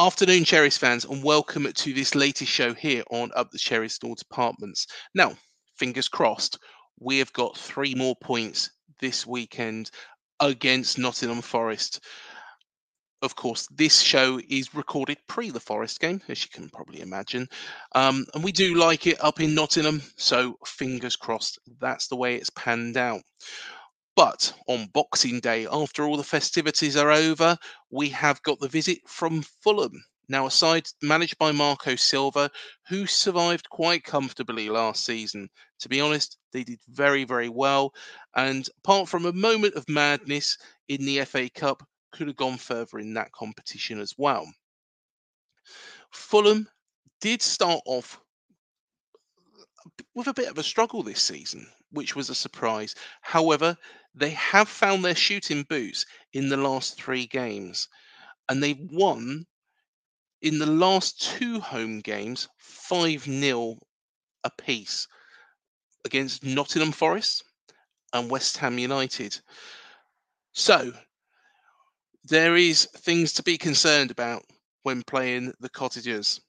Afternoon, Cherries fans, and welcome to this latest show here on Up the Cherry North Apartments. Now, fingers crossed, we have got three more points this weekend against Nottingham Forest. Of course, this show is recorded pre the Forest game, as you can probably imagine. Um, and we do like it up in Nottingham, so fingers crossed that's the way it's panned out. But on Boxing Day, after all the festivities are over, we have got the visit from Fulham. Now, a side managed by Marco Silva, who survived quite comfortably last season. To be honest, they did very, very well. And apart from a moment of madness in the FA Cup, could have gone further in that competition as well. Fulham did start off with a bit of a struggle this season, which was a surprise. However, they have found their shooting boots in the last three games, and they've won in the last two home games 5 0 apiece against Nottingham Forest and West Ham United. So there is things to be concerned about when playing the Cottagers.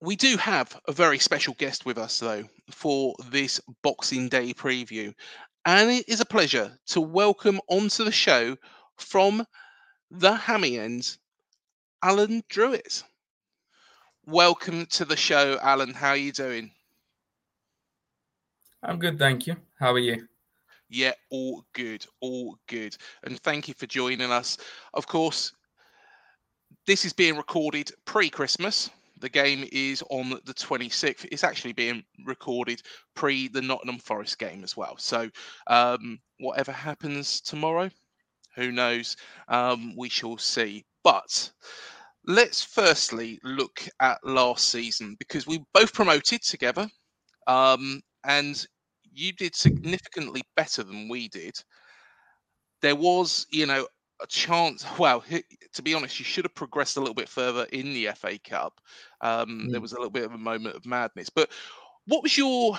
We do have a very special guest with us, though, for this Boxing Day preview. And it is a pleasure to welcome onto the show from the Hammy End, Alan Drewett. Welcome to the show, Alan. How are you doing? I'm good, thank you. How are you? Yeah, all good, all good. And thank you for joining us. Of course, this is being recorded pre Christmas. The game is on the 26th. It's actually being recorded pre the Nottingham Forest game as well. So, um, whatever happens tomorrow, who knows? Um, we shall see. But let's firstly look at last season because we both promoted together. Um, and you did significantly better than we did. There was, you know, a chance. Well, to be honest, you should have progressed a little bit further in the FA Cup. Um, mm. There was a little bit of a moment of madness. But what was your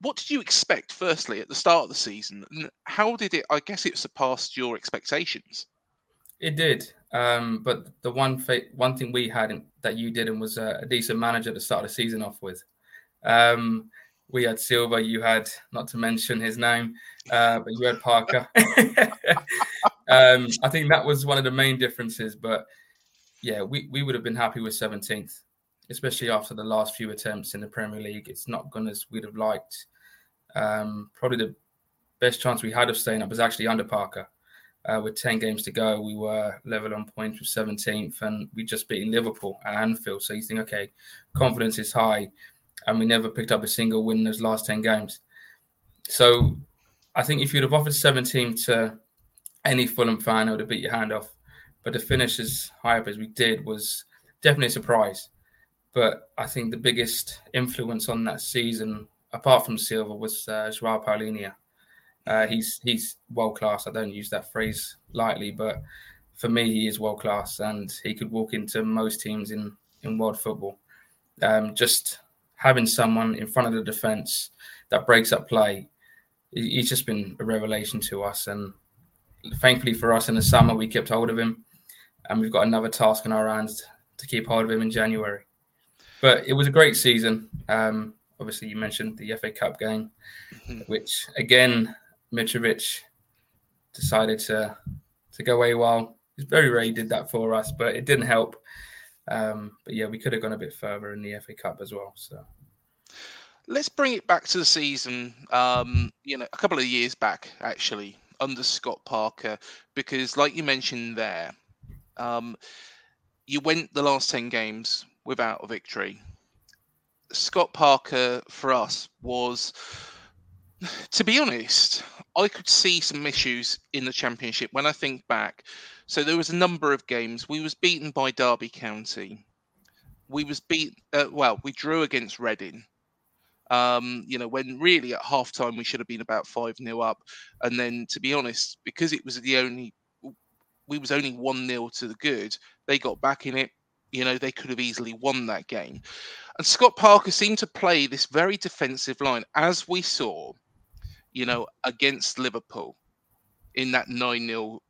what did you expect firstly at the start of the season how did it i guess it surpassed your expectations it did um, but the one fa- one thing we had that you didn't was a, a, decent manager to start the season off with um, we had Silva, you had, not to mention his name, uh, but you had Parker. um, I think that was one of the main differences. But yeah, we, we would have been happy with 17th, especially after the last few attempts in the Premier League. It's not gone as we'd have liked. Um, probably the best chance we had of staying up was actually under Parker. Uh, with 10 games to go, we were level on points with 17th, and we just beaten Liverpool at Anfield. So you think, okay, confidence is high and we never picked up a single win in those last 10 games. So I think if you'd have offered 17 to any Fulham fan, would have beat your hand off. But to finish as high up as we did was definitely a surprise. But I think the biggest influence on that season, apart from Silva, was uh, Joao Palhinha. Uh, he's he's world class. I don't use that phrase lightly, but for me, he is world class, and he could walk into most teams in in world football. Um, just having someone in front of the defense that breaks up play, he's just been a revelation to us. And thankfully for us in the summer, we kept hold of him, and we've got another task in our hands to keep hold of him in January. But it was a great season. Um, obviously, you mentioned the FA Cup game, mm-hmm. which again, Mitrovic decided to to go away while it's very rare he did that for us, but it didn't help. Um, but yeah, we could have gone a bit further in the FA Cup as well. So let's bring it back to the season. Um, you know, a couple of years back, actually, under Scott Parker, because like you mentioned there, um, you went the last ten games without a victory. Scott Parker for us was, to be honest, I could see some issues in the championship when I think back. So there was a number of games. We was beaten by Derby County. We was beat. Uh, well, we drew against Reading. Um, you know, when really at halftime we should have been about five 0 up, and then to be honest, because it was the only, we was only one 0 to the good. They got back in it. You know, they could have easily won that game. And Scott Parker seemed to play this very defensive line, as we saw you know, against Liverpool in that 9 0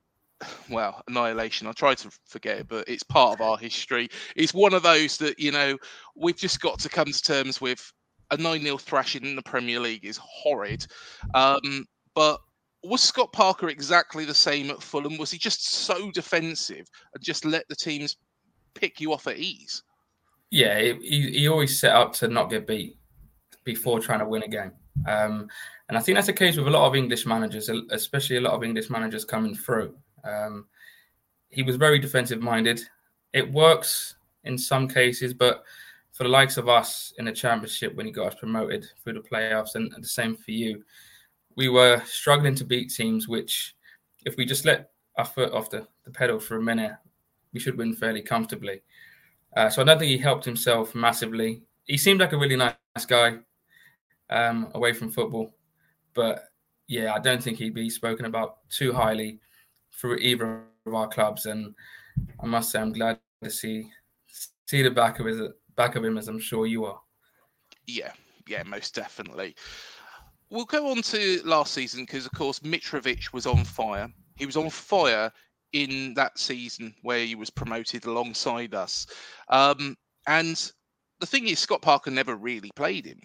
well, annihilation. I try to forget it, but it's part of our history. It's one of those that, you know, we've just got to come to terms with. A 9 0 thrashing in the Premier League is horrid. Um, but was Scott Parker exactly the same at Fulham? Was he just so defensive and just let the teams pick you off at ease? Yeah, he, he always set up to not get beat before trying to win a game. Um, and I think that's the case with a lot of English managers, especially a lot of English managers coming through. Um, he was very defensive minded. It works in some cases, but for the likes of us in the championship when he got us promoted through the playoffs, and, and the same for you, we were struggling to beat teams which, if we just let our foot off the, the pedal for a minute, we should win fairly comfortably. Uh, so I don't think he helped himself massively. He seemed like a really nice guy um, away from football. But yeah, I don't think he'd be spoken about too highly for either of our clubs. And I must say, I'm glad to see see the back of his back of him, as I'm sure you are. Yeah, yeah, most definitely. We'll go on to last season because, of course, Mitrovic was on fire. He was on fire in that season where he was promoted alongside us. Um, and the thing is, Scott Parker never really played him.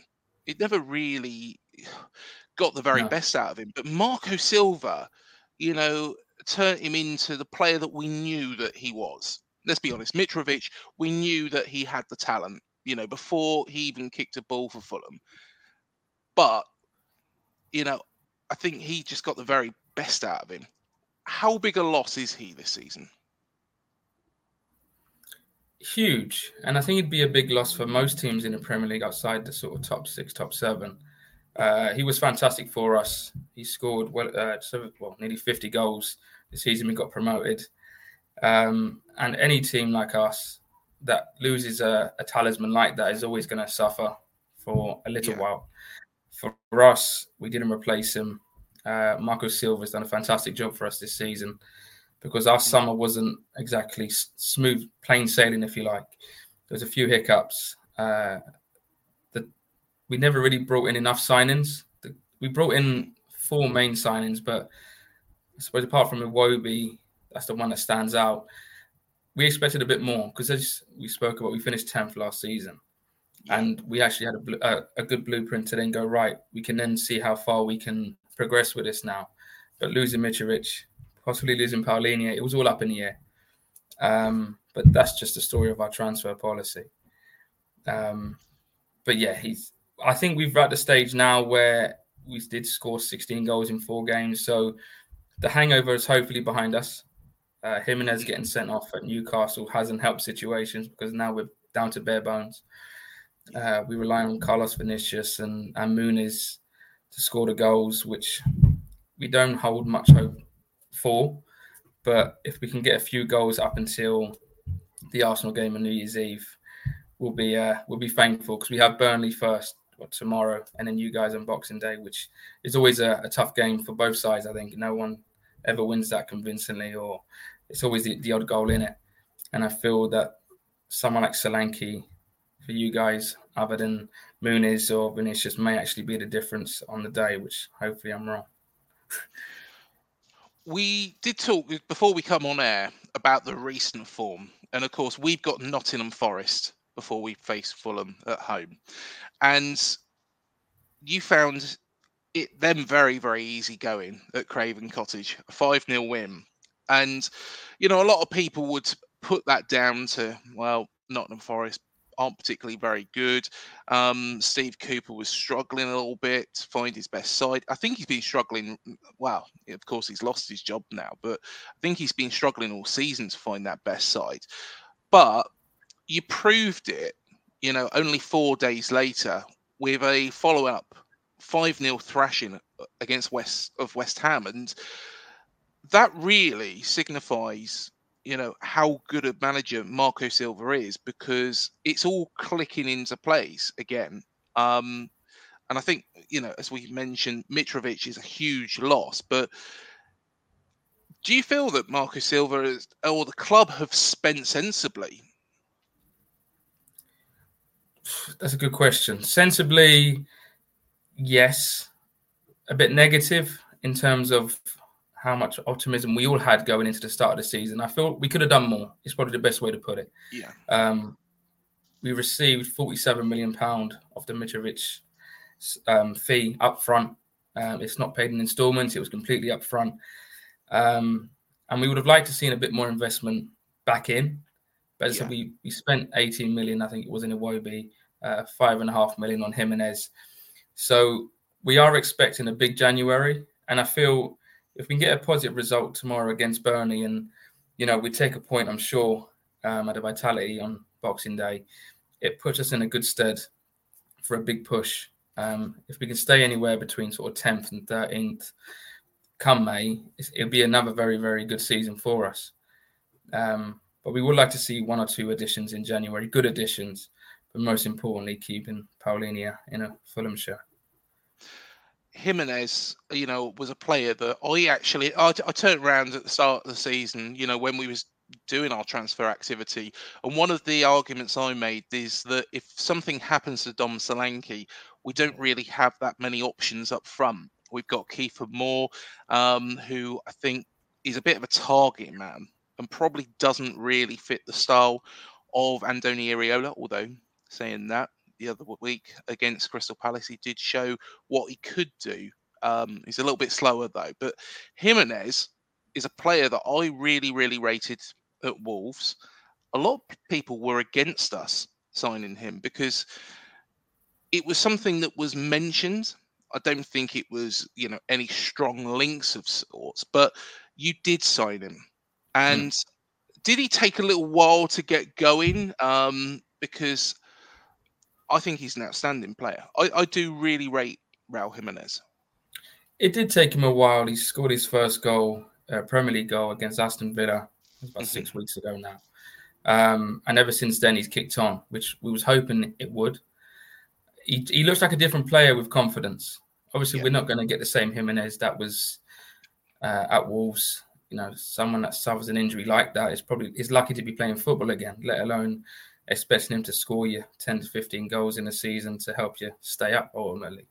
It never really got the very no. best out of him. But Marco Silva, you know, turned him into the player that we knew that he was. Let's be honest, Mitrovic, we knew that he had the talent, you know, before he even kicked a ball for Fulham. But, you know, I think he just got the very best out of him. How big a loss is he this season? Huge. And I think it'd be a big loss for most teams in the Premier League outside the sort of top six, top seven. Uh, he was fantastic for us. He scored well, uh, well, nearly 50 goals the season we got promoted. Um, and any team like us that loses a, a talisman like that is always going to suffer for a little yeah. while. For, us, we didn't replace him. Uh, Marco Silva's done a fantastic job for us this season because our mm. summer wasn't exactly smooth, plain sailing, if you like. There was a few hiccups. Uh, we never really brought in enough signings. We brought in four main signings, but I suppose apart from Iwobi, that's the one that stands out. We expected a bit more because, as we spoke about, we finished 10th last season. And we actually had a, a, a, good blueprint to then go, right, we can then see how far we can progress with this now. But losing Mitrovic, possibly losing Palhinha, it was all up in the air. Um, but that's just the story of our transfer policy. Um, but yeah, he's I think we've at the stage now where we did score 16 goals in four games. So the hangover is hopefully behind us. Uh, Jimenez getting sent off at Newcastle hasn't helped situations because now we're down to bare bones. Uh, we rely on Carlos Vinicius and, and Muniz to score the goals, which we don't hold much hope for. But if we can get a few goals up until the Arsenal game on New Year's Eve, we'll be uh, we'll be thankful because we have Burnley first what, tomorrow, and then you guys on Boxing Day, which is always a, a, tough game for both sides. I think no one ever wins that convincingly, or it's always the, the odd goal in it. And I feel that someone like Solanke for you guys, other than Muniz or Vinicius, may actually be the difference on the day, which hopefully I'm wrong. we did talk before we come on air about the recent form, and of course we've got Nottingham Forest before we face Fulham at home, and you found it them very very easy going at Craven Cottage, a five 0 win, and you know a lot of people would put that down to well Nottingham Forest aren't particularly very good. Um, Steve Cooper was struggling a little bit to find his best side. I think he's been struggling. Well, of course, he's lost his job now, but I think he's been struggling all season to find that best side. But you proved it, you know, only four days later with a follow up 5 0 thrashing against West of West Ham. And that really signifies you know how good a manager Marco Silva is because it's all clicking into place again. Um, and I think you know, as we mentioned, Mitrovic is a huge loss. But do you feel that Marco Silva is, or the club have spent sensibly? That's a good question. Sensibly, yes. A bit negative in terms of how much optimism we all had going into the start of the season. I feel we could have done more. It's probably the best way to put it. Yeah. Um, we received 47 million pound of the Mitrovic um, fee up front. Um, it's not paid in installments. It was completely up front. Um, and we would have liked to seen a bit more investment back in. But as yeah. we, we spent 18 million, I think it was in Iwobi, uh, five and a half million on Jimenez. So we are expecting a big January. And I feel if we can get a positive result tomorrow against Burnley, and you know we take a point, I'm sure um, at a Vitality on Boxing Day, it puts us in a good stead for a big push. Um, if we can stay anywhere between sort of 10th and 13th come May, it'll be another very, very good season for us. Um, but we would like to see one or two additions in January, good additions, but most importantly, keeping Palhinha in a Fulham shirt. Jimenez, you know, was a player that I actually I, I turned around at the start of the season, you know, when we was doing our transfer activity, and one of the arguments I made is that if something happens to Dom Solanke, we don't really have that many options up front. We've got Kiefer Moore, um, who I think is a bit of a target man and probably doesn't really fit the style of Andoni Iraola, although saying that the other week against Crystal Palace. He did show what he could do. Um, he's a little bit slower though, but Jimenez is a player that I really, really rated at Wolves. A lot of people were against us signing him because it was something that was mentioned. I don't think it was, you know, any strong links of sorts, but you did sign him. Hmm. And mm. did he take a little while to get going? Um, because I think he's an outstanding player. I, I do really rate Raul Jimenez. It did take him a while. He scored his first goal, uh, Premier League goal against Aston Villa. About mm-hmm. six weeks ago now. Um, and ever since then, he's kicked on, which we was hoping it would. He, he looks like a different player with confidence. Obviously, yeah. we're not going to get the same Jimenez that was uh, at Wolves. You know, someone that suffers an injury like that is probably is lucky to be playing football again, let alone expecting him to score you 10 to 15 goals in a season to help you stay up ultimately.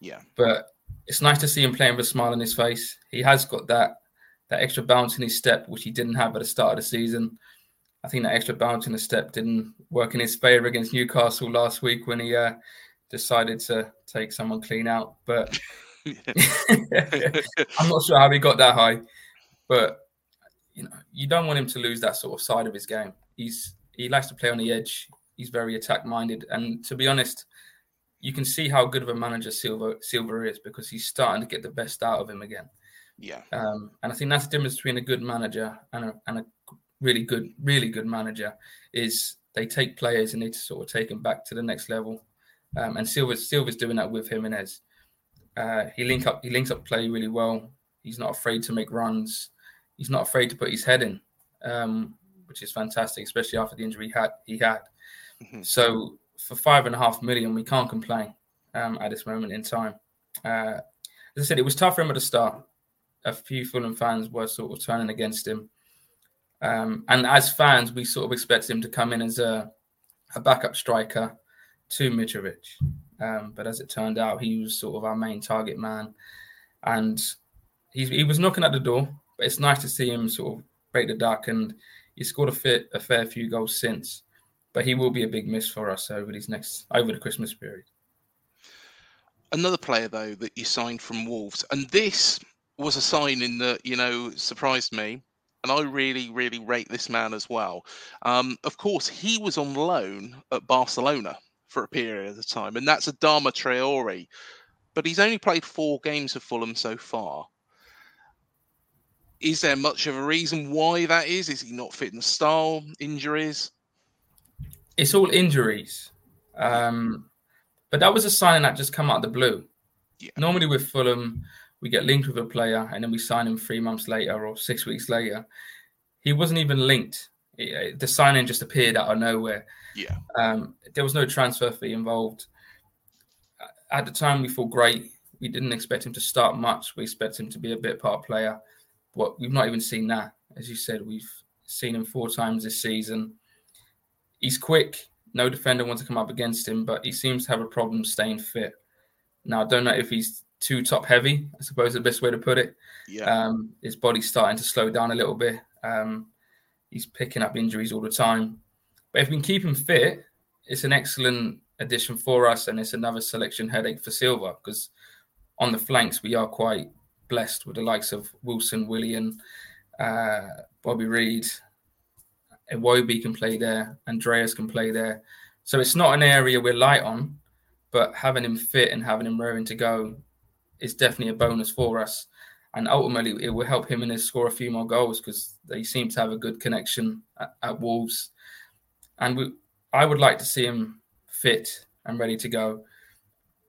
Yeah. But it's nice to see him playing with a smile on his face. He has got that that extra bounce in his step, which he didn't have at the start of the season. I think that extra bounce in the step didn't work in his favour against Newcastle last week when he uh, decided to take someone clean out. But I'm not sure how he got that high. But you know, you don't want him to lose that sort of side of his game. He's he likes to play on the edge. He's very attack minded, and to be honest, you can see how good of a manager Silva Silva is because he's starting to get the best out of him again. Yeah, um, and I think that's the difference between a good manager and a, and a really good, really good manager is they take players and they sort of take them back to the next level. Um, and Silva's Silva's doing that with Jimenez. Uh, he link up, he links up play really well. He's not afraid to make runs. He's not afraid to put his head in. Um, which is fantastic, especially after the injury he had. He had. Mm-hmm. So for five and a half million, we can't complain um, at this moment in time. Uh, as I said, it was tough for him at the start. A few Fulham fans were sort of turning against him, um, and as fans, we sort of expected him to come in as a a backup striker to Mitrovic. Um, but as it turned out, he was sort of our main target man, and he's, he was knocking at the door. But it's nice to see him sort of break the duck, and he scored a, a fair few goals since. But he will be a big miss for us over these next over the Christmas period. Another player though that you signed from Wolves, and this was a signing that you know surprised me and I really, really rate this man as well. Um, of course, he was on loan at Barcelona for a period of time, and that's Adama Traore. But he's only played four games for Fulham so far. Is there much of a reason why that is? Is he not fitting the style? Injuries? It's all injuries. Um, but that was a signing that just come out of the blue. Yeah. Normally with Fulham, we get linked with a player and then we sign him three months later or six weeks later. He wasn't even linked. The signing just appeared out of nowhere. Yeah. Um, there was no transfer fee involved. At the time, we thought great. We didn't expect him to start much. We expect him to be a bit part player. But we've not even seen that. As you said, we've seen him four times this season. He's quick. No defender wants to come up against him, but he seems to have a problem staying fit. Now, I don't know if he's too top heavy. I suppose the best way to put it. Yeah. Um, his body's starting to slow down a little bit. Um, he's picking up injuries all the time. But if we can keep him fit, it's an excellent addition for us, and it's another selection headache for Silva because on the flanks we are quite blessed with the likes of Wilson, Willian, uh, Bobby Reid. Iwobi can play there, Andreas can play there. So it's not an area we're light on, but having him fit and having him raring to go is definitely a bonus for us. And ultimately, it will help him and his score a few more goals because they seem to have a good connection at, at Wolves. And we, I would like to see him fit and ready to go.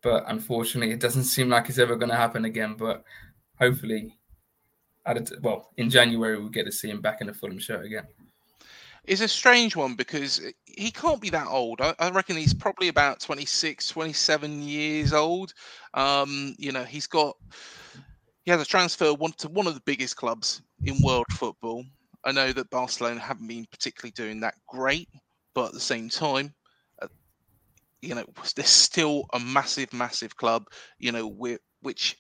But unfortunately, it doesn't seem like it's ever going to happen again. But hopefully, at a, well, in January, we'll get to see him back in the Fulham shirt again It's a strange one because he can't be that old. I, I, reckon he's probably about 26, 27 years old. Um, you know, he's got he has a transfer one to one of the biggest clubs in world football. I know that Barcelona haven't been particularly doing that great, but at the same time, uh, you know, there's still a massive, massive club. You know, which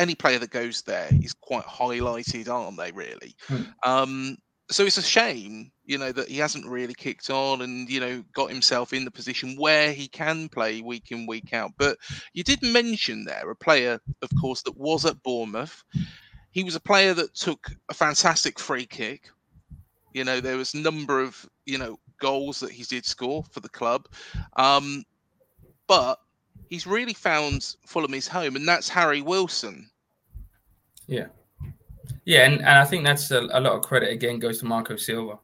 any player that goes there is quite highlighted, aren't they? Really. Hmm. Um, so it's a shame, you know, that he hasn't really kicked on and you know got himself in the position where he can play week in week out. But you did mention there a player, of course, that was at Bournemouth. He was a player that took a fantastic free kick. You know, there was a number of you know goals that he did score for the club, um, but he's really found Fulham his home, and that's Harry Wilson. Yeah. Yeah, and, and I think that's a, a lot of credit again goes to Marco Silva.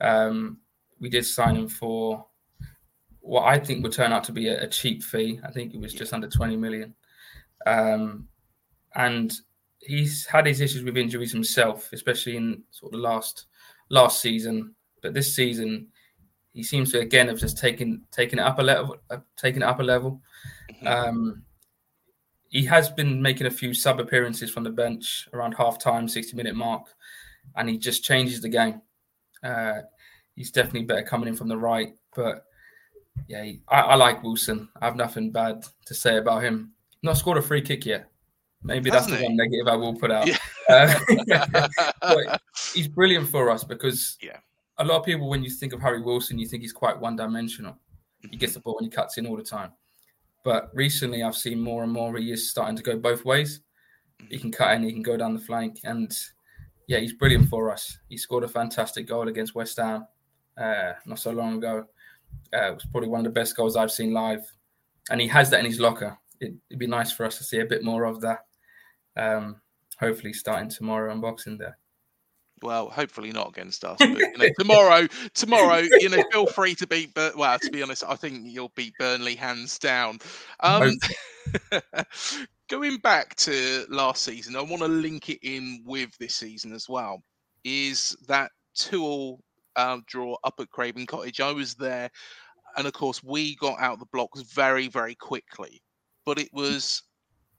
Um, we did sign him for what I think would turn out to be a, a cheap fee. I think it was just under 20 million. Um, and he's had his issues with injuries himself, especially in sort of the last last season. But this season, he seems to again have just taken taken it up a level, uh, taken it up a level. Mm-hmm. Um, he has been making a few sub appearances from the bench around half time, 60 minute mark, and he just changes the game. Uh, he's definitely better coming in from the right, but yeah, he, I, I, like Wilson. I have nothing bad to say about him. Not scored a free kick yet. Maybe Hasn't that's the one negative I will put out. Yeah. Uh, he's brilliant for us because yeah. a lot of people, when you think of Harry Wilson, you think he's quite one dimensional. He gets the ball and he cuts in all the time. But recently, I've seen more and more he is starting to go both ways. He can cut in, he can go down the flank, and yeah, he's brilliant for us. He scored a fantastic goal against West Ham uh, not so long ago. Uh, it was probably one of the best goals I've seen live, and he has that in his locker. It, would be nice for us to see a bit more of that. Um, hopefully, starting tomorrow unboxing there well, hopefully not against us. But, you know, tomorrow, tomorrow, you know, feel free to beat. Well, to be honest, I think you'll beat Burnley hands down. Um, going back to last season, I want to link it in with this season as well. Is that two-all uh, draw up at Craven Cottage? I was there, and of course, we got out the blocks very, very quickly. But it was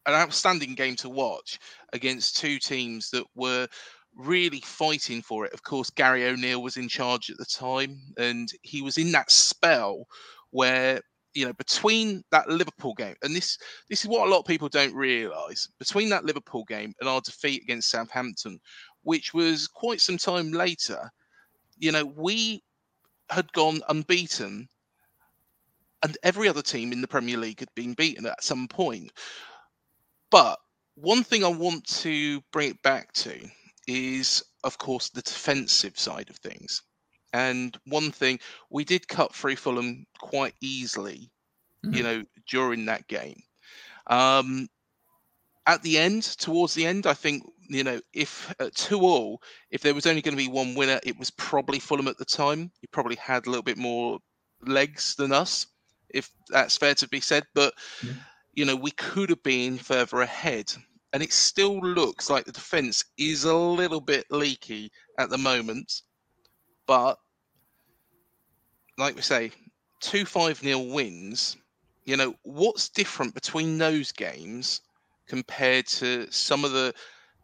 an outstanding game to watch against two teams that were really fighting for it. Of course, Gary O'Neill was in charge at the time, and he was in that spell where you know between that Liverpool game and this this is what a lot of people don't realise between that Liverpool game and our defeat against Southampton, which was quite some time later. You know, we had gone unbeaten, and every other team in the Premier League had been beaten at some point. But one thing I want to bring it back to is, of course, the defensive side of things. And one thing we did cut through Fulham quite easily, mm-hmm. you know, during that game. Um, at the end, towards the end, I think you know, if uh, two all, if there was only going to be one winner, it was probably Fulham at the time. He probably had a little bit more legs than us, if that's fair to be said. But mm-hmm. you know, we could have been further ahead and it still looks like the defense is a little bit leaky at the moment. But like we say, two 5 0 wins, you know, what's different between those games compared to some of the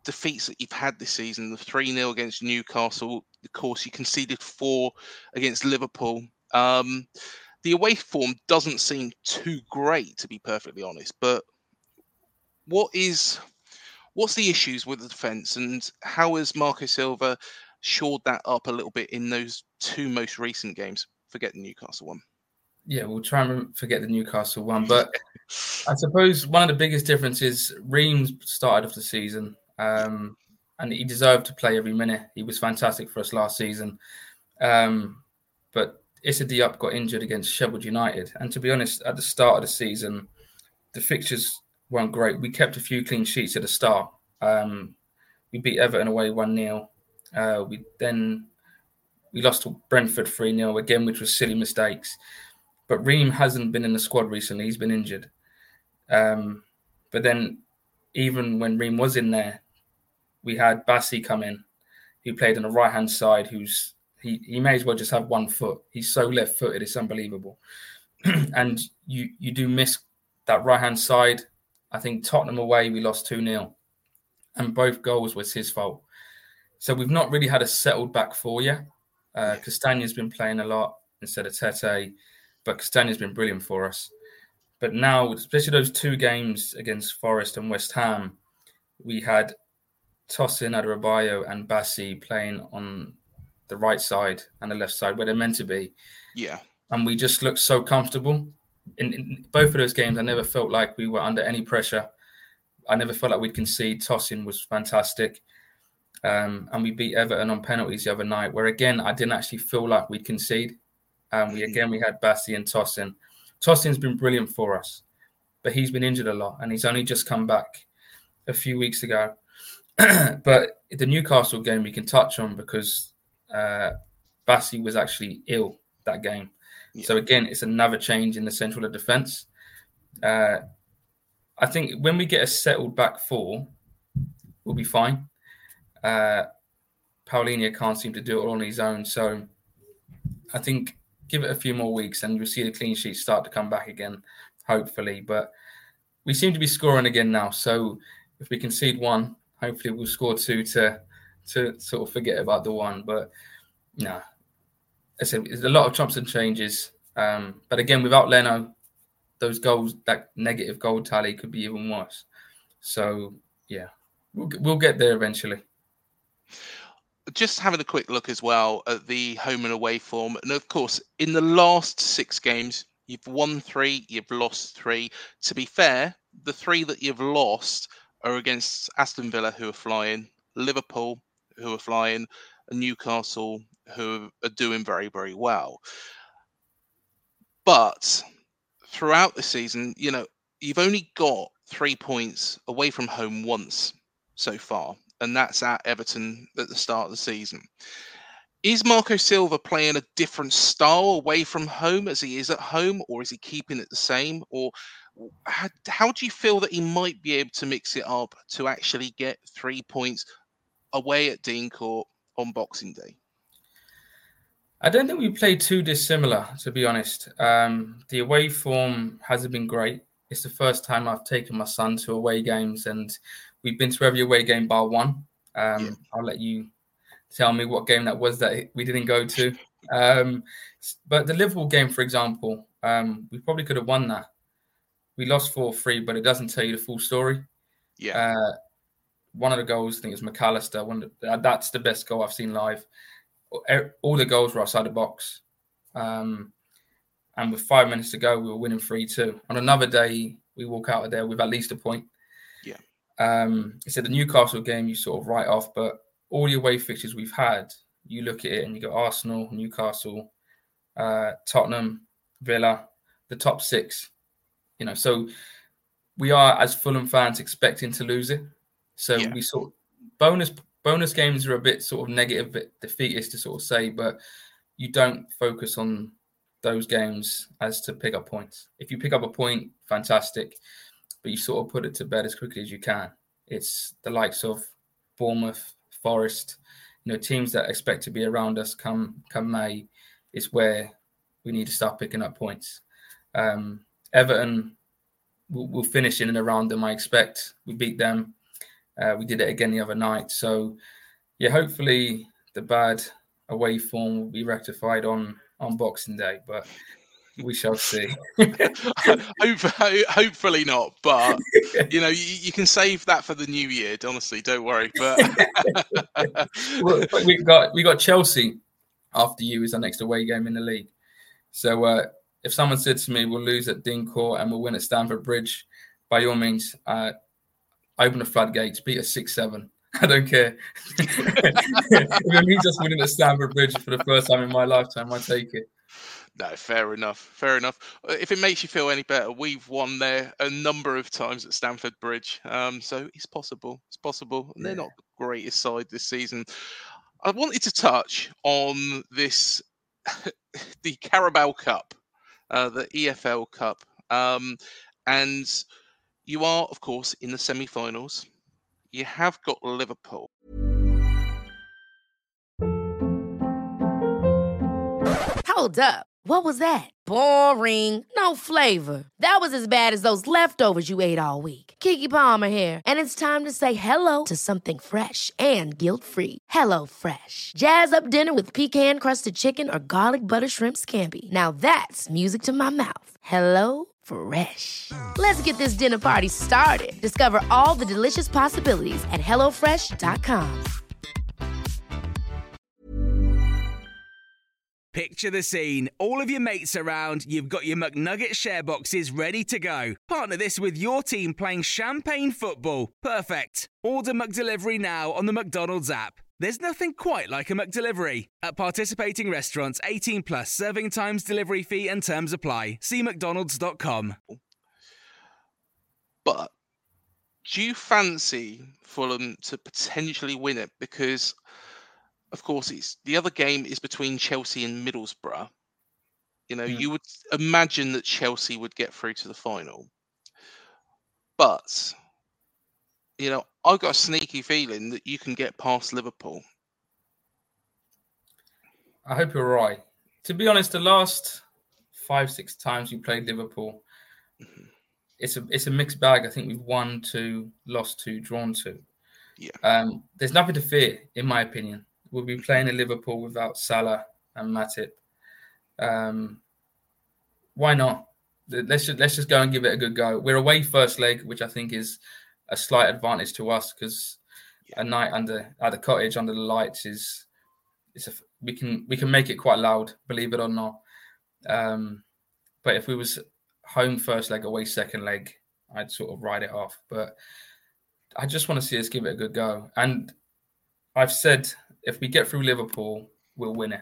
defeats that you've had this season? The 3 0 against Newcastle, of course, you conceded four against Liverpool. Um, the away form doesn't seem too great, to be perfectly honest. But what is What's the issues with the defence, and how has Marco Silva shored that up a little bit in those two most recent games? Forget the Newcastle one. Yeah, we'll try and forget the Newcastle one, but I suppose one of the biggest differences Ream's started off the season, um, and he deserved to play every minute. He was fantastic for us last season, um, but Issa Diop got injured against Sheffield United, and to be honest, at the start of the season, the fixtures weren't great. We kept a few clean sheets at the start. Um, we beat Everton away 1 0. Uh, we then we lost to Brentford 3 0 again, which was silly mistakes. But Ream hasn't been in the squad recently. He's been injured. Um, but then, even when Ream was in there, we had Bassey come in, who played on the right hand side, who's he, he may as well just have one foot. He's so left footed, it's unbelievable. and you you do miss that right hand side I think Tottenham away, we lost 2 0, and both goals was his fault. So we've not really had a settled back four yet. Uh, Castagne's been playing a lot instead of Tete, but Castagne's been brilliant for us. But now, especially those two games against Forest and West Ham, we had Tosin, Adarabioyo, and Bassey playing on the right side and the left side where they're meant to be. Yeah. And we just looked so comfortable in, in, both of those games, I never felt like we were under any pressure. I never felt like we'd concede. Tosin was fantastic. Um, and we beat Everton on penalties the other night, where again, I didn't actually feel like we'd concede. Um, we again, we had Bassey and Tosin. Tosin's been brilliant for us, but he's been injured a lot and he's only just come back a few weeks ago. but the Newcastle game we can touch on because uh, Bassey was actually ill that game. Yeah. So again, it's another change in the central of defence. Uh, I think when we get a settled back four, we'll be fine. Uh, Palhinha can't seem to do it all on his own, so I think give it a few more weeks and you'll see the clean sheets start to come back again, hopefully. But we seem to be scoring again now, so if we concede one, hopefully we'll score two to to sort of forget about the one. But no, it's a, lot of chops and changes. Um, but again, without Leno, those goals, that negative goal tally could be even worse. So yeah, we'll we'll get there eventually. Just having a quick look as well at the home and away form, and of course, in the last six games, you've won three, you've lost three. To be fair, the three that you've lost are against Aston Villa, who are flying, Liverpool, who are flying, and Newcastle, who are doing very, very well. But throughout the season, you know, you've only got three points away from home once so far, and that's at Everton at the start of the season. Is Marco Silva playing a different style away from home as he is at home, or is he keeping it the same? Or how, how do you feel that he might be able to mix it up to actually get three points away at Dean Court on Boxing Day? I don't think we played too dissimilar, to be honest. Um, the away form hasn't been great. It's the first time I've taken my son to away games, and we've been to every away game bar one. Um, yeah. I'll let you tell me what game that was that we didn't go to. Um, but the Liverpool game, for example, um, we probably could have won that. We lost 4 3, but it doesn't tell you the full story. Yeah. Uh, one of the goals, I think it's Mac Allister. One the, that's the best goal I've seen live. All the goals were outside the box. Um, and with five minutes to go, we were winning 3 2. On another day, we walk out of there with at least a point. Yeah. Um, it's at the Newcastle game, you sort of write off, but all the away fixtures we've had, you look at it and you go Arsenal, Newcastle, uh, Tottenham, Villa, the top six. You know, so we are as Fulham fans expecting to lose it. So yeah. we sort of, bonus bonus games are a bit sort of negative, bit defeatist to sort of say, but you don't focus on those games as to pick up points. If you pick up a point, fantastic, but you sort of put it to bed as quickly as you can. It's the likes of Bournemouth, Forest, you know, teams that expect to be around us come come May is where we need to start picking up points. Um, Everton will, will finish in and around them. I expect we beat them. Uh, we did it again the other night. So, yeah, hopefully the bad away form will be rectified on on Boxing Day, but we shall see. hopefully not, but you know you, you, can save that for the new year. Honestly, don't worry. But we got we got Chelsea after you is our next away game in the league. So uh, if someone said to me, "We'll lose at Dean Court and we'll win at Stamford Bridge," by all means, uh, open the floodgates, beat a six-seven. I don't care. if me just winning at Stamford Bridge for the first time in my lifetime, I take it. No, fair enough. Fair enough. Uh, if it makes you feel any better, we've won there a number of times at Stamford Bridge. Um, so it's possible. It's possible. And they're not the greatest side this season. I wanted to touch on this the Carabao Cup, uh, the EFL Cup. Um, and you are, of course, in the semi finals. You have got Liverpool. Hold up. What was that? Boring. No flavor. That was as bad as those leftovers you ate all week. Keke Palmer here, and it's time to say hello to something fresh and guilt-free. Hello Fresh. Jazz up dinner with pecan-crusted chicken or garlic butter shrimp scampi. Now that's music to my mouth. Hello Fresh. Let's get this dinner party started. Discover all the delicious possibilities at hellofresh.com. Picture the scene. All of your mates around, you've got your McNugget share boxes ready to go. Partner this with your team playing champagne football. Perfect. Order McDelivery now on the McDonald's app. There's nothing quite like a McDelivery. At participating restaurants, 18 plus serving times, delivery fee, and terms apply. See McDonald's.com. But do you fancy Fulham to potentially win it? Because of course, it's the other game is between Chelsea and Middlesbrough. You know, hmm. you would imagine that Chelsea would get through to the final, but you know, I've got a sneaky feeling that you can get past Liverpool. I hope you're right. To be honest, the last five, six times we played Liverpool, mm-hmm. it's a it's a mixed bag. I think we've won two, lost two, drawn two. Yeah. Um, there's nothing to fear, in my opinion we'll be playing in Liverpool without Salah and Matip. Um, why not? Let's just let's just go and give it a good go. We're away first leg, which I think is a slight advantage to us because a night under at the cottage under the lights is it's a, we can we can make it quite loud, believe it or not. Um, but if we was home first leg, away second leg, I'd sort of ride it off. But I just want to see us give it a good go. And I've said if we get through Liverpool, we'll win it.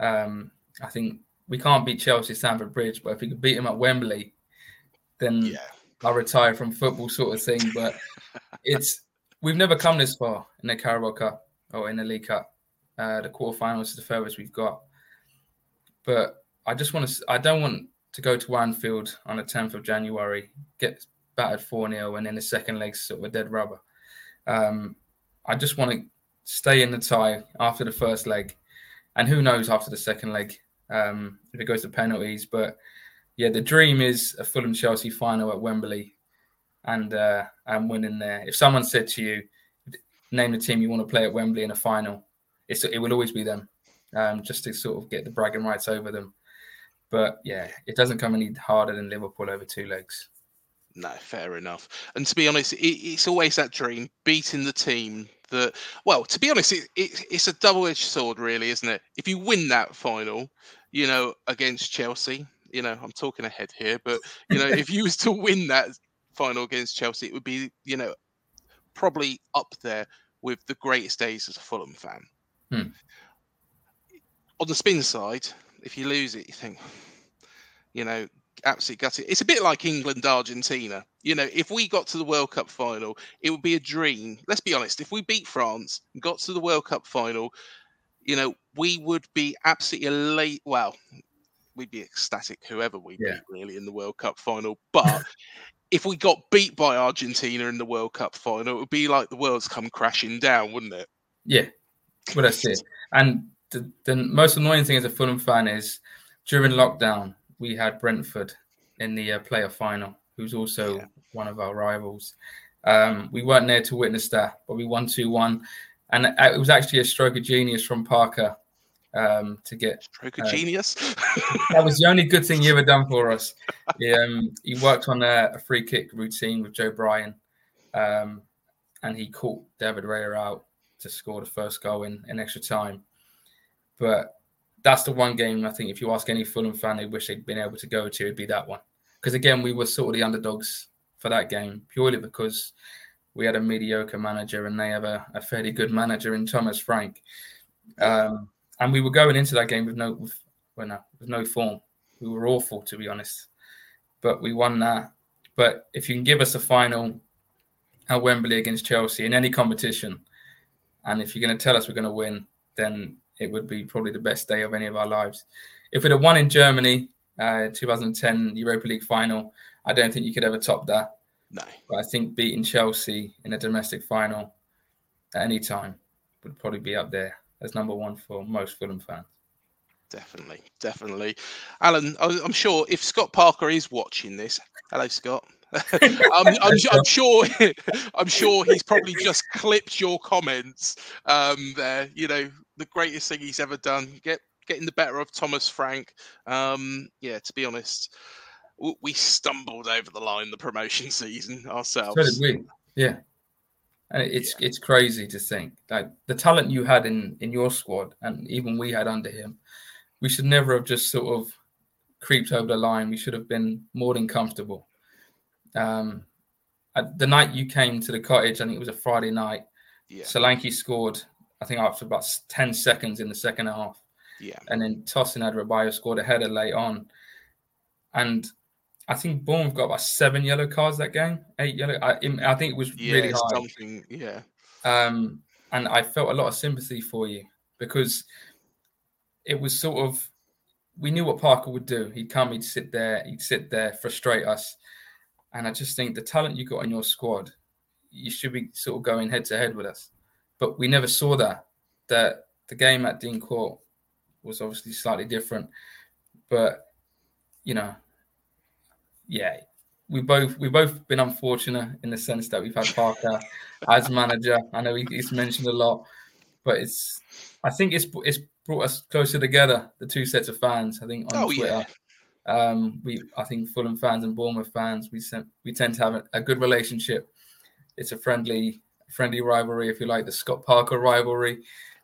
Um, I think we can't beat Chelsea Stamford Bridge, but if we could beat them at Wembley, then yeah. I'll retire from football, sort of thing. But it's we've never come this far in the Carabao Cup or in the League Cup. Uh, the quarterfinals is the furthest we've got. But I just want to. I don't want to go to Anfield on the 10th of January, get battered 4 0, and then the second leg's sort of dead rubber. Um, I just want to stay in the tie after the first leg, and who knows after the second leg um, if it goes to penalties. But yeah, the dream is a Fulham Chelsea final at Wembley, and uh, and winning there. If someone said to you, name the team you want to play at Wembley in a final, it's it will always be them, um, just to sort of get the bragging rights over them. But yeah, it doesn't come any harder than Liverpool over two legs. No, fair enough. And to be honest, it, it's always that dream beating the team that. Well, to be honest, it, it, it's a double-edged sword, really, isn't it? If you win that final, you know, against Chelsea, you know, I'm talking ahead here, but you know, if you was to win that final against Chelsea, it would be, you know, probably up there with the greatest days as a Fulham fan. Hmm. On the spin side, if you lose it, you think, you know, absolutely gutted. It's a bit like England Argentina. You know, if we got to the World Cup final, it would be a dream. Let's be honest. If we beat France and got to the World Cup final, you know, we would be absolutely elate. Well, we'd be ecstatic, whoever we Yeah. beat, really, in the World Cup final. But if we got beat by Argentina in the World Cup final, it would be like the world's come crashing down, wouldn't it? Yeah, well, that's it. And the, the most annoying thing as a Fulham fan is during lockdown, we had Brentford in the uh, player final, who's also Yeah. one of our rivals. Um, we weren't there to witness that, but we won 2 1. And it it was actually a stroke of genius from Parker um, to get. Stroke of Uh, genius. That was the only good thing he ever done for us. He, um, he worked on a, a free kick routine with Joe Bryan, um, and he caught David Raya out to score the first goal in, in extra time. But that's the one game I think if you ask any Fulham fan, they wish they'd been able to go to, it'd be that one. Because again, we were sort of the underdogs for that game purely because we had a mediocre manager and they have a, a fairly good manager in Thomas Frank. Um, and we were going into that game with no, with, well, no, with no form. We were awful, to be honest. But we won that. But if you can give us a final at Wembley against Chelsea in any competition, and if you're going to tell us we're going to win, then it would be probably the best day of any of our lives. If we'd have won in Germany, uh, 2010 Europa League final, I don't think you could ever top that. no. But I think beating Chelsea in a domestic final at any time would probably be up there as number one for most Fulham fans. Definitely, definitely. Alan, I'm sure if Scott Parker is watching this, hello, Scott. I'm, I'm, I'm sure. I'm sure he's probably just clipped your comments um, there. You know, the greatest thing he's ever done. Get getting the better of Thomas Frank. Um, yeah, to be honest, we stumbled over the line the promotion season ourselves. So did we. Yeah. And it's it's crazy to think like the talent you had in in your squad, and even we had under him. We should never have just sort of creeped over the line. We should have been more than comfortable. Um, at the night you came to the cottage, I think it was a Friday night. Yeah, Solanke scored, I think after about ten seconds in the second half yeah, and then Tosin Adarabioyo scored a header late on. And I think Bournemouth got about seven yellow cards that game, eight yellow. I, I think it was yeah. really high. something. Yeah, Um, and I felt a lot of sympathy for you because it was sort of we knew what Parker would do. He'd come, he'd sit there, he'd sit there, frustrate us. And I just think the talent you got in your squad, you should be sort of going head to head with us. But we never saw that. That the game at Dean Court was obviously slightly different. But you know, yeah, we both we've both been unfortunate in the sense that we've had Parker as manager. I know he's mentioned a lot, but it's I think it's it's brought us closer together, the two sets of fans. I think on Oh, Twitter. Um, we I think Fulham fans and Bournemouth fans we sen- we tend to have a, a good relationship. It's a friendly friendly rivalry, if you like, the Scott Parker rivalry.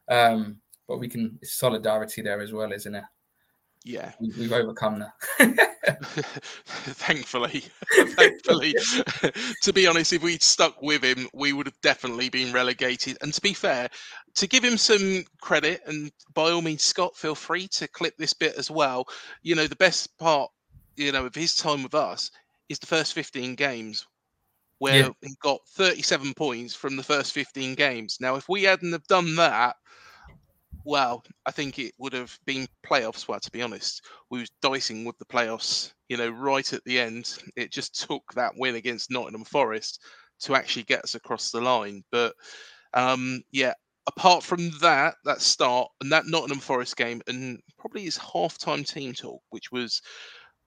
Um, but we can it's solidarity there as well, isn't it? Yeah. We, we've overcome that. thankfully, thankfully, to be honest, if we'd stuck with him, we would have definitely been relegated. And to be fair, to give him some credit, and by all means, Scott, feel free to clip this bit as well. You know, the best part, you know, of his time with us is the first 15 games where Yeah. he got 37 points from the first 15 games. Now, if we hadn't have done that, well, I think it would have been playoffs. Well, to be honest, we was dicing with the playoffs. You know, right at the end, it just took that win against Nottingham Forest to actually get us across the line. But um, yeah, apart from that, that start and that Nottingham Forest game, and probably his half-time team talk, which was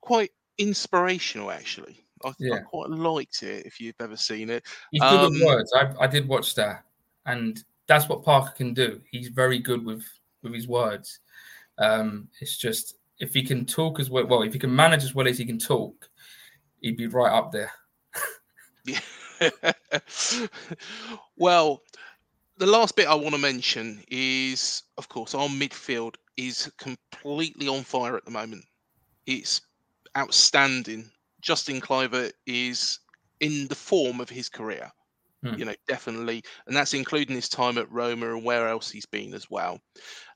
quite inspirational. Actually, I, I quite liked it. If you've ever seen it, He's good Um, words. I, I did watch that, and that's what Parker can do. He's very good with with his words. Um, it's just if he can talk as well, well, if he can manage as well as he can talk, he'd be right up there. well, the last bit I want to mention is, of course, our midfield is completely on fire at the moment. It's outstanding. Justin Kluivert is in the form of his career. Hmm. You know, definitely, and that's including his time at Roma and where else he's been as well.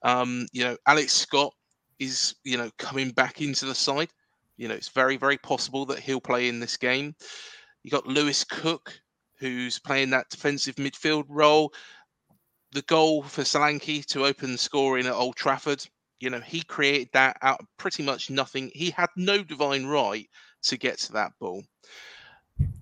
Um, you know, Alex Scott is you know coming back into the side. You know, it's very very possible that he'll play in this game. You got Lewis Cook, who's playing that defensive midfield role. The goal for Solanke to open scoring at Old Trafford, you know, he created that out of pretty much nothing. He had no divine right to get to that ball.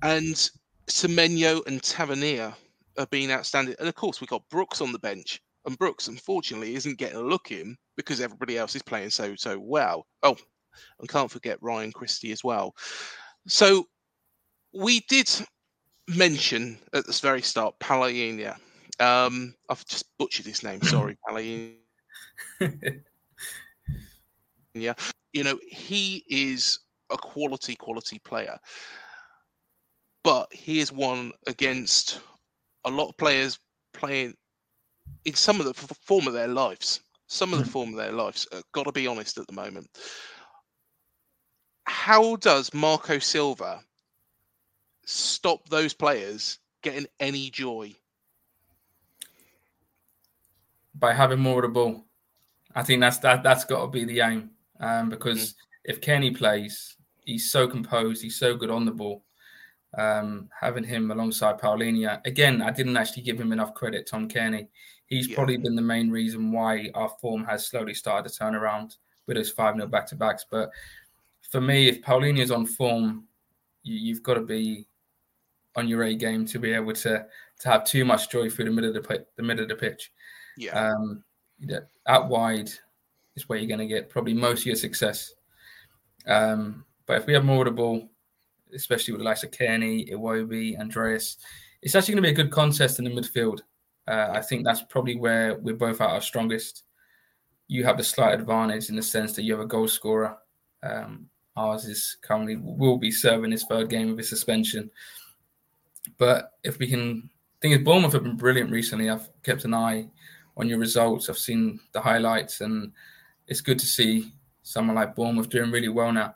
And Semenyo and Tavernier have been outstanding. And of course, we've got Brooks on the bench. And Brooks, unfortunately, isn't getting a look in because everybody else is playing so, so well. Oh, and can't forget Ryan Christie as well. So we did mention at the very start Palhinha. Um, I've just butchered his name. Sorry, Palhinha. yeah, you know he is a quality, quality player, but he is one against a lot of players playing in some of the form of their lives. Some of the mm. form of their lives. Uh, Got to be honest at the moment. How does Marco Silva stop those players getting any joy? By having more of the ball. I think that's that that's got to be the aim. Um, because mm. if Kenny plays, he's so composed, he's so good on the ball. Um, having him alongside Palhinha, again, I didn't actually give him enough credit, Tom Cairney, He's yeah. probably been the main reason why our form has slowly started to turn around with those 5 0 back to backs. But for me, if Palhinha is on form, you, have got to be on your A game to be able to to have too much joy through the middle of the, the middle of the pitch. Yeah. Um, out wide is where you're going to get probably most of your success. Um, but if we have more of the ball, especially with the likes of Cairney, Iwobi, Andreas, it's actually going to be a good contest in the midfield. Uh, I think that's probably where we're both at our strongest. You have the slight advantage in the sense that you have a goal scorer. Um, ours is currently will be serving his third game of his suspension. But if we can, thing is, Bournemouth have been brilliant recently. I've kept an eye on your results. I've seen the highlights, and it's good to see someone like Bournemouth doing really well now.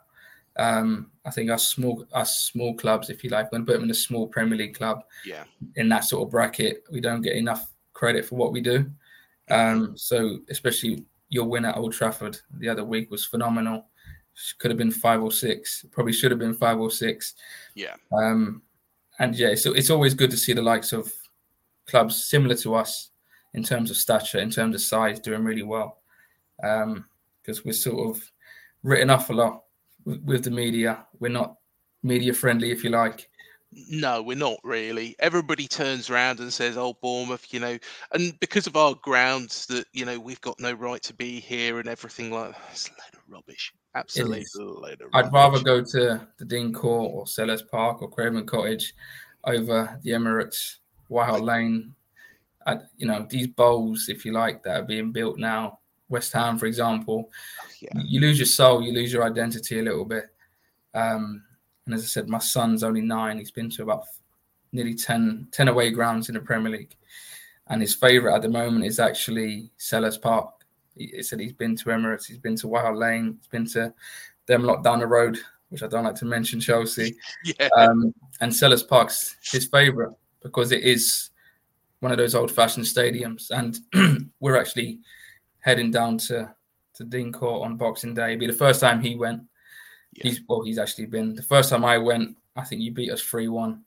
Um, I think us small us small clubs, if you like, when put them in a small Premier League club, yeah, in that sort of bracket, we don't get enough credit for what we do. Um, so especially your win at Old Trafford the other week was phenomenal. Could have been five or six, probably should have been five or six. Yeah. Um, and yeah, so it's always good to see the likes of clubs similar to us in terms of stature, in terms of size, doing really well. Because um, we're sort of written off a lot with, the media. We're not media friendly, if you like. No, we're not really. Everybody turns around and says, "Oh, Bournemouth," you know, and because of our grounds, that you know we've got no right to be here and everything like that. It's a load of rubbish. Absolutely, load of I'd rather go to the Dean Court or Selhurst Park or Craven Cottage over the Emirates, White Hart Lane. I, you know, these bowls, if you like, that are being built now. West Ham, for example, yeah. you lose your soul, you lose your identity a little bit. Um, and as I said, my son's only nine. He's been to about nearly 10, 10 away grounds in the Premier League. And his favourite at the moment is actually Selhurst Park. He, he, said he's been to Emirates, he's been to Wild Lane, he's been to them lot down the road, which I don't like to mention, Chelsea. yeah. Um, and Selhurst Park's his favourite because it is one of those old fashioned stadiums. And we're actually heading down to, to Dean Court on Boxing Day. It'll be the first time he went. Yeah. He's well, he's actually been the first time I went. I think you beat us three one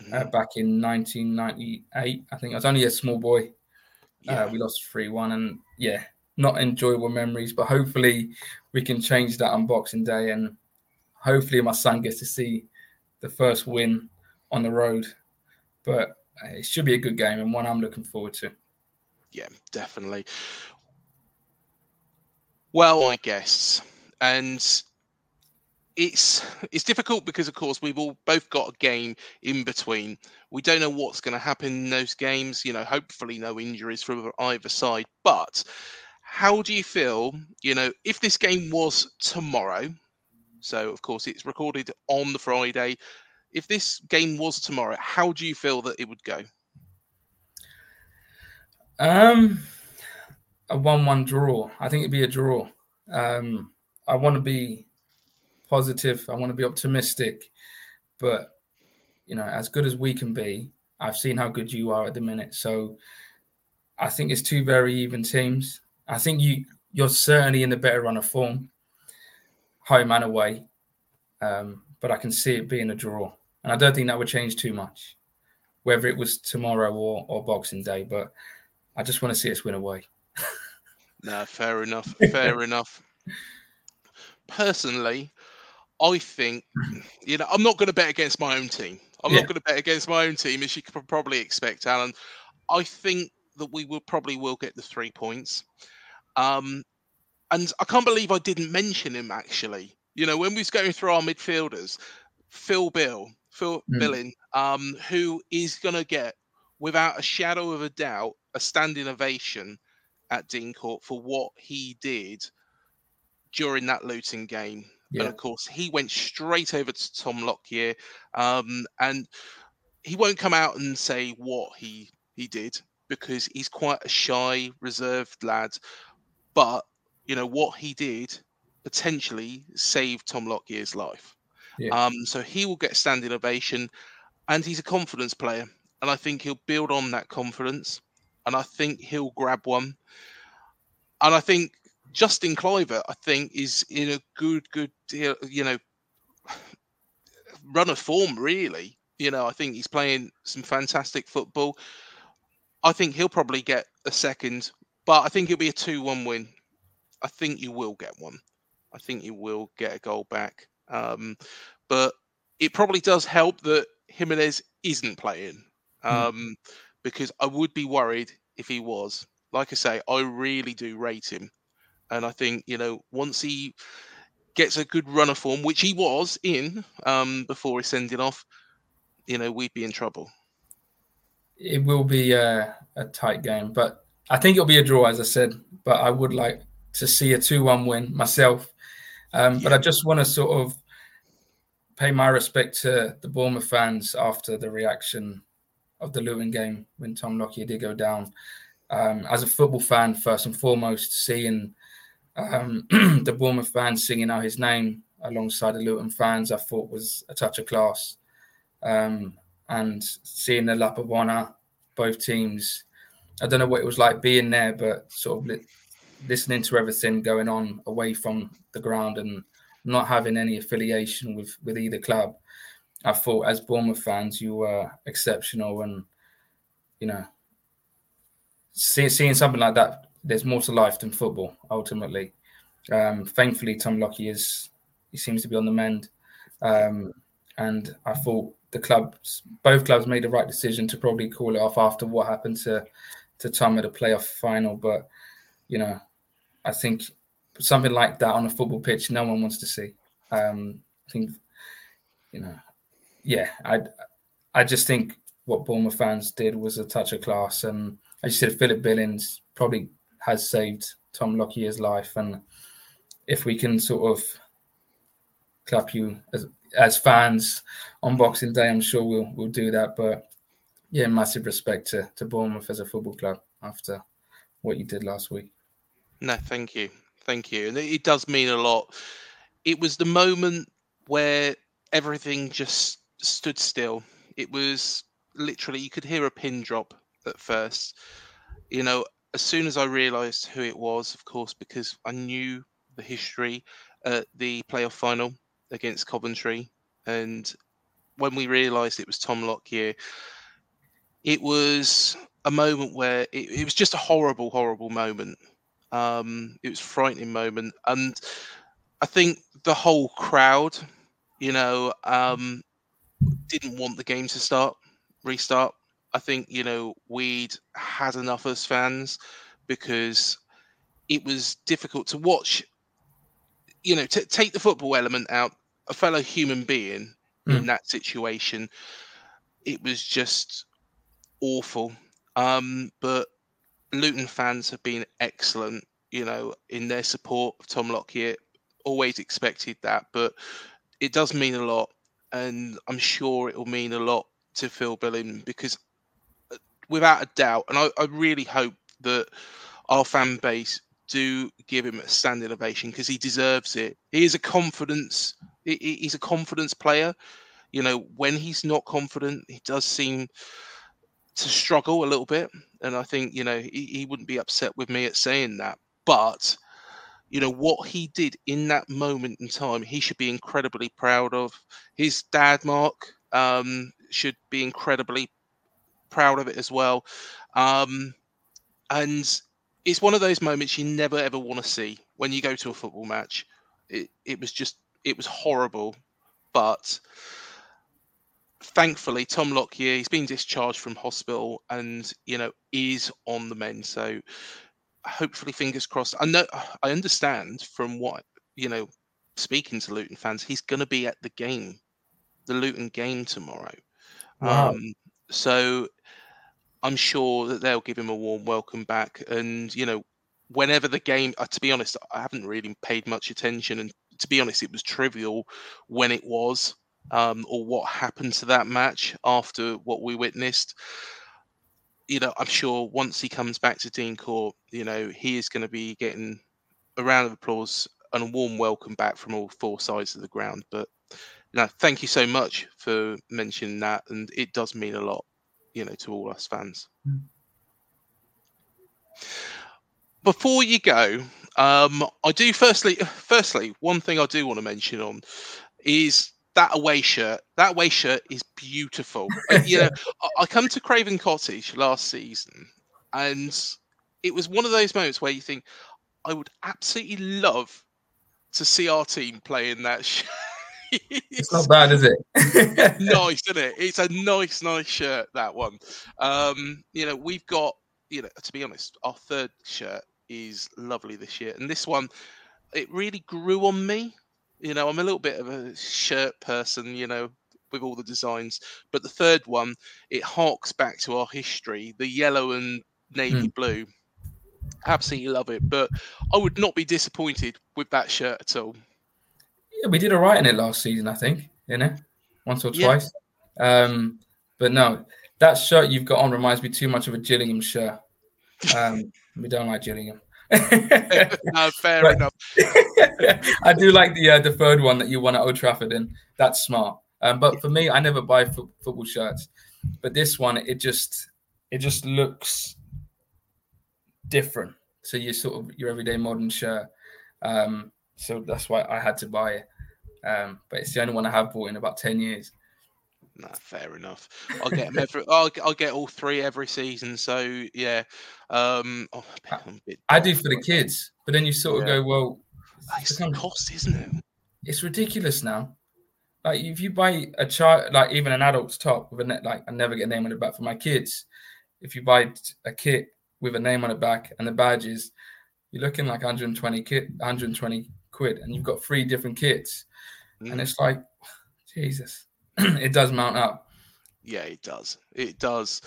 uh, mm-hmm. back in 1998. I think I was only a small boy. Uh, yeah. Uh, we lost three one, and yeah, not enjoyable memories. But hopefully, we can change that on Boxing Day, and hopefully, my son gets to see the first win on the road. But uh, it should be a good game and one I'm looking forward to. Yeah, definitely. Well, I guess, and it's it's difficult because of course we've all both got a game in between. We don't know what's going to happen in those games. You know, hopefully no injuries from either side. But how do you feel? You know, if this game was tomorrow, so of course it's recorded on the Friday. If this game was tomorrow, how do you feel that it would go? Um, a one-one draw. I think it'd be a draw. Um, I want to be positive. I want to be optimistic, but you know, as good as we can be, I've seen how good you are at the minute. So I think it's two very even teams. I think you you're certainly in the better run of form, home and away. Um, but I can see it being a draw, and I don't think that would change too much, whether it was tomorrow or or Boxing Day. But I just want to see us win away. No, fair enough. Fair enough. Personally, I think, you know, I'm not going to bet against my own team. I'm yeah. not going to bet against my own team, as you could probably expect, Alan. I think that we will probably will get the three points. Um, and I can't believe I didn't mention him actually. You know, when we was going through our midfielders, Phil Bill, Phil mm. Billing, um, who is going to get, without a shadow of a doubt, a standing ovation at Dean Court for what he did during that Luton game. Yeah. And of course, he went straight over to Tom Lockyer, um, and he won't come out and say what he he did because he's quite a shy, reserved lad. But you know what he did potentially saved Tom Lockyer's life. Yeah. Um, so he will get standing ovation, and he's a confidence player, and I think he'll build on that confidence, and I think he'll grab one, and I think Justin Kluivert, I think, is in a good, good, you know, run of form. Really, you know, I think he's playing some fantastic football. I think he'll probably get a second, but I think it'll be a two-one win. I think you will get one. I think you will get a goal back. Um, but it probably does help that Jimenez isn't playing hmm. um, mm. Because I would be worried if he was. Like I say, I really do rate him. And I think, you know, once he gets a good run of form, which he was in um, before he sending off, you know, we'd be in trouble. It will be a, a tight game, but I think it'll be a draw, as I said. But I would like to see a 2 1 win myself. Um, yeah. But I just want to sort of pay my respect to the Bournemouth fans after the reaction of the Luton game when Tom Lockyer did go down. Um, as a football fan, first and foremost, seeing um, the Bournemouth fans singing out his name alongside the Luton fans, I thought was a touch of class. Um, and seeing the lap of honour, both teams, I don't know what it was like being there, but sort of li- listening to everything going on away from the ground and not having any affiliation with with either club. I thought as Bournemouth fans, you were exceptional, and you know, see, seeing something like that there's more to life than football. Ultimately, um, thankfully, Tom Lockyer is he seems to be on the mend, um, and I thought the clubs, both clubs, made the right decision to probably call it off after what happened to to Tom at a playoff final. But you know, I think something like that on a football pitch, no one wants to see. Um, I think, you know, yeah, I I just think what Bournemouth fans did was a touch of class, and as you said, Philip Billings probably has saved Tom Lockyer's life. And if we can sort of clap you as, as fans on Boxing Day, I'm sure we'll we'll do that. But yeah, massive respect to, to Bournemouth as a football club after what you did last week. No, thank you. Thank you. And it does mean a lot. It was the moment where everything just stood still. It was literally, you could hear a pin drop at first. You know, as soon as I realised who it was, of course, because I knew the history at the playoff final against Coventry, and when we realised it was Tom Lockyer, it was a moment where it, it was just a horrible, horrible moment. Um, it was a frightening moment, and I think the whole crowd, you know, um, didn't want the game to start, restart. I think you know we'd had enough as fans because it was difficult to watch. You know, to take the football element out. a fellow human being in that situation, it was just awful. Um, but Luton fans have been excellent, you know, in their support of Tom Lockyer. Always expected that, but it does mean a lot, and I'm sure it will mean a lot to Phil Billing because, uh, without a doubt, and I, I really hope that our fan base do give him a standing ovation because he deserves it. He is a confidence. He's a confidence player. You know, when he's not confident, he does seem to struggle a little bit. And I think, you know, he, he wouldn't be upset with me at saying that. But, you know, what he did in that moment in time, he should be incredibly proud of. His dad, Mark, um, should be incredibly proud of it as well. Um, and it's one of those moments you never ever want to see when you go to a football match. It, it was just, it was horrible. But thankfully, Tom Lockyer, he's been discharged from hospital and, you know, is on the mend. So hopefully, fingers crossed. I know, I understand from what, you know, speaking to Luton fans, he's going to be at the game, the Luton game tomorrow. Wow. Um, so I'm sure that they'll give him a warm welcome back. And, you know, whenever the game, uh, to be honest, I haven't really paid much attention. And to be honest, it was trivial when it was um, or what happened to that match after what we witnessed. You know, I'm sure once he comes back to Dean Court, you know, he is going to be getting a round of applause and a warm welcome back from all four sides of the ground. But no, thank you so much for mentioning that, and it does mean a lot, you know, to all us fans. Before you go, um, I do firstly, firstly, one thing I do want to mention on is that away shirt. That away shirt is beautiful. You know, I, come to Craven Cottage last season, and it was one of those moments where you think, I would absolutely love to see our team playing that shirt. It's not bad, is it? nice, isn't it? It's a nice, nice shirt. That one. Um, you know, we've got. You know, to be honest, our third shirt is lovely this year, and this one, it really grew on me. You know, I'm a little bit of a shirt person. You know, with all the designs, but the third one, it harks back to our history. The yellow and navy blue. Absolutely love it, but I would not be disappointed with that shirt at all. Yeah, we did all right in it last season, I think. You know, once or Yeah. twice. Um, but no, that shirt you've got on reminds me too much of a Gillingham shirt. Um, we don't like Gillingham. No, fair Right. enough. I do like the uh, the third one that you won at Old Trafford, in. that's smart. Um, but for me, I never buy fo- football shirts. But this one, it just it just looks different. So you sort of your everyday modern shirt. Um, so that's why I had to buy it. Um, but it's the only one I have bought in about ten years. No, fair enough. I'll get 'em every. I'll, I'll get all three every season. So yeah, um, oh, I'm a bit I do for the kids, but then you sort of Yeah. go, well, It's become- cost, isn't it? it's ridiculous now. Like if you buy a child, like even an adult's top with a net, like I never get a name on the back for my kids. If you buy a kit with a name on the back and the badges, you're looking like 120 kit, 120 quid, and you've got three different kits, and Mm. it's like, Jesus, it does mount up. Yeah, it does. It does.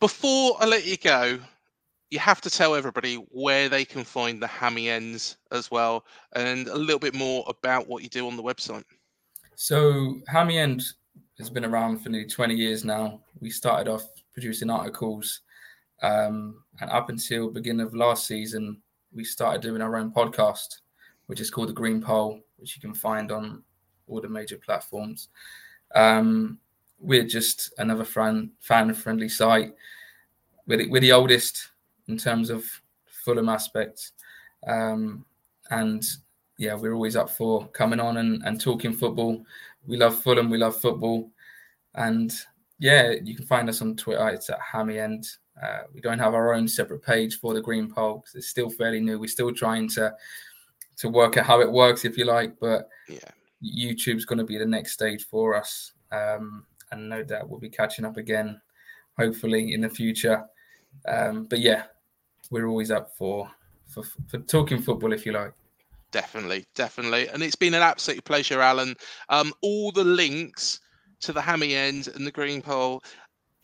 Before I let you go, you have to tell everybody where they can find the hammy ends as well, and a little bit more about what you do on the website. So Hammy End has been around for nearly 20 years now. We started off producing articles, um, and up until beginning of last season, we started doing our own podcast, which is called the Green Pole, which you can find on all the major platforms. Um, we're just another fan fan friendly site. We're the, we're the oldest in terms of Fulham aspects, um, and yeah, we're always up for coming on and, and talking football. We love Fulham, we love football. And yeah, you can find us on Twitter. It's at Hammy End. Uh, we don't have our own separate page for the Green because it's still fairly new. We're still trying to to work out how it works, if you like. But Yeah. YouTube's going to be the next stage for us. Um, and no doubt we'll be catching up again, hopefully in the future. Um, but yeah, we're always up for, for for talking football, if you like. Definitely, definitely. And it's been an absolute pleasure, Alan. Um, all the links to the hammy end and the green pole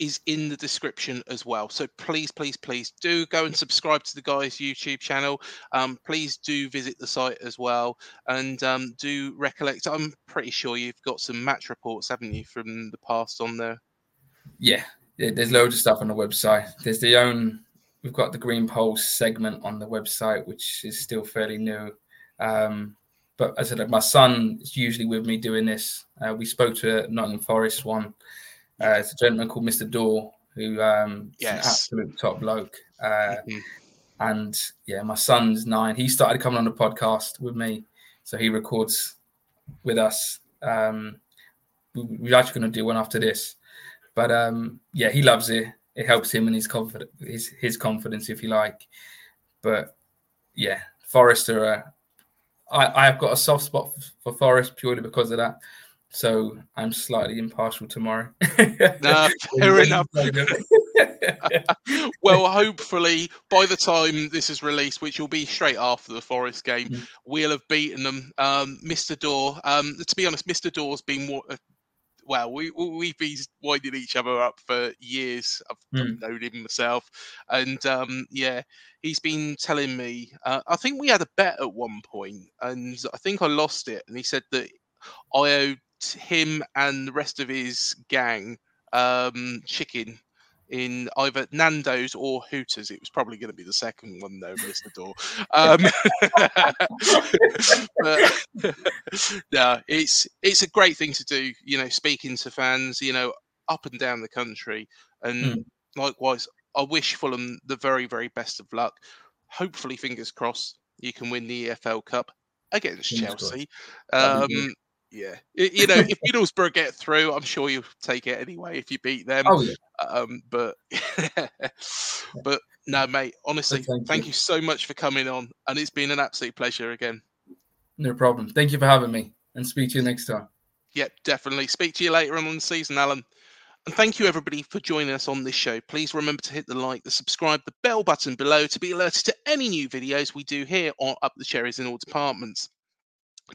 is in the description as well. So please, please, please do go and subscribe to the guys' YouTube channel. Um, please do visit the site as well, and um, do recollect. I'm pretty sure you've got some match reports, haven't you, from the past on there? Yeah, there's loads of stuff on the website. There's the own. We've got the Green Pulse segment on the website, which is still fairly new. Um, but as I said, my son is usually with me doing this. Uh, we spoke to a Nottingham Forest one uh, it's a gentleman called Mr. Door, who um, yes. is an absolute top bloke. Uh, mm-hmm. And yeah, my son's nine. He started coming on the podcast with me, so he records with us. Um, we, are actually going to do one after this, but um, yeah, he loves it. It helps him and his confidence, his his confidence, if you like. But yeah, Forester. Uh, I I've got a soft spot for Forest purely because of that. So I'm slightly impartial tomorrow. no, fair enough. well, hopefully by the time this is released, which will be straight after the Forest game, mm. we'll have beaten them. Um, Mr. Door, um, to be honest, Mr. Door's been more. Uh, well, we we've been winding each other up for years. I've mm. known him myself, and um, yeah, he's been telling me. Uh, I think we had a bet at one point, and I think I lost it. And he said that I owed him and the rest of his gang um, chicken in either Nando's or Hooters. It was probably going to be the second one, though, Mr. Door. Um, but, no, it's it's a great thing to do. You know, speaking to fans, you know, up and down the country, and mm. likewise, I wish Fulham the very very best of luck. Hopefully, fingers crossed, you can win the EFL Cup against Chelsea. Um, yeah, you know, if Middlesbrough get through, I'm sure you'll take it anyway if you beat them. Oh yeah. Um, but but no, mate. Honestly, thank, thank you. you so much for coming on, and it's been an absolute pleasure again. No problem. Thank you for having me, and speak to you next time. Yep, definitely. Speak to you later on in the season, Alan. And thank you, everybody, for joining us on this show. Please remember to hit the like, the subscribe, the bell button below to be alerted to any new videos we do here on Up the Cherries in all departments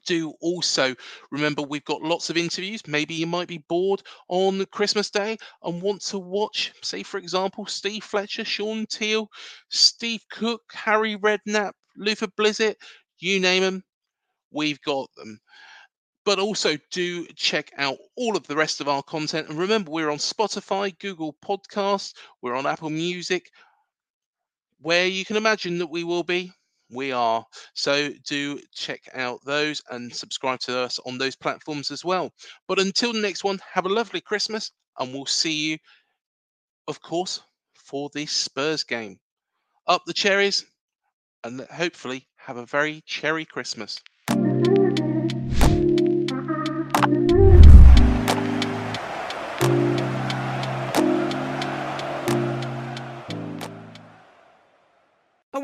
do also remember we've got lots of interviews. Maybe you might be bored on Christmas Day and want to watch, say, for example, Steve Fletcher, Shaun Teale, Steve Cook, Harry Redknapp, Luther Blissett, you name them, we've got them. But also do check out all of the rest of our content. And remember, we're on Spotify, Google Podcasts, we're on Apple Music, where you can imagine that we will be we are. So do check out those and subscribe to us on those platforms as well. But until the next one, have a lovely Christmas and we'll see you, of course, for the Spurs game. Up the cherries and hopefully have a very cherry Christmas.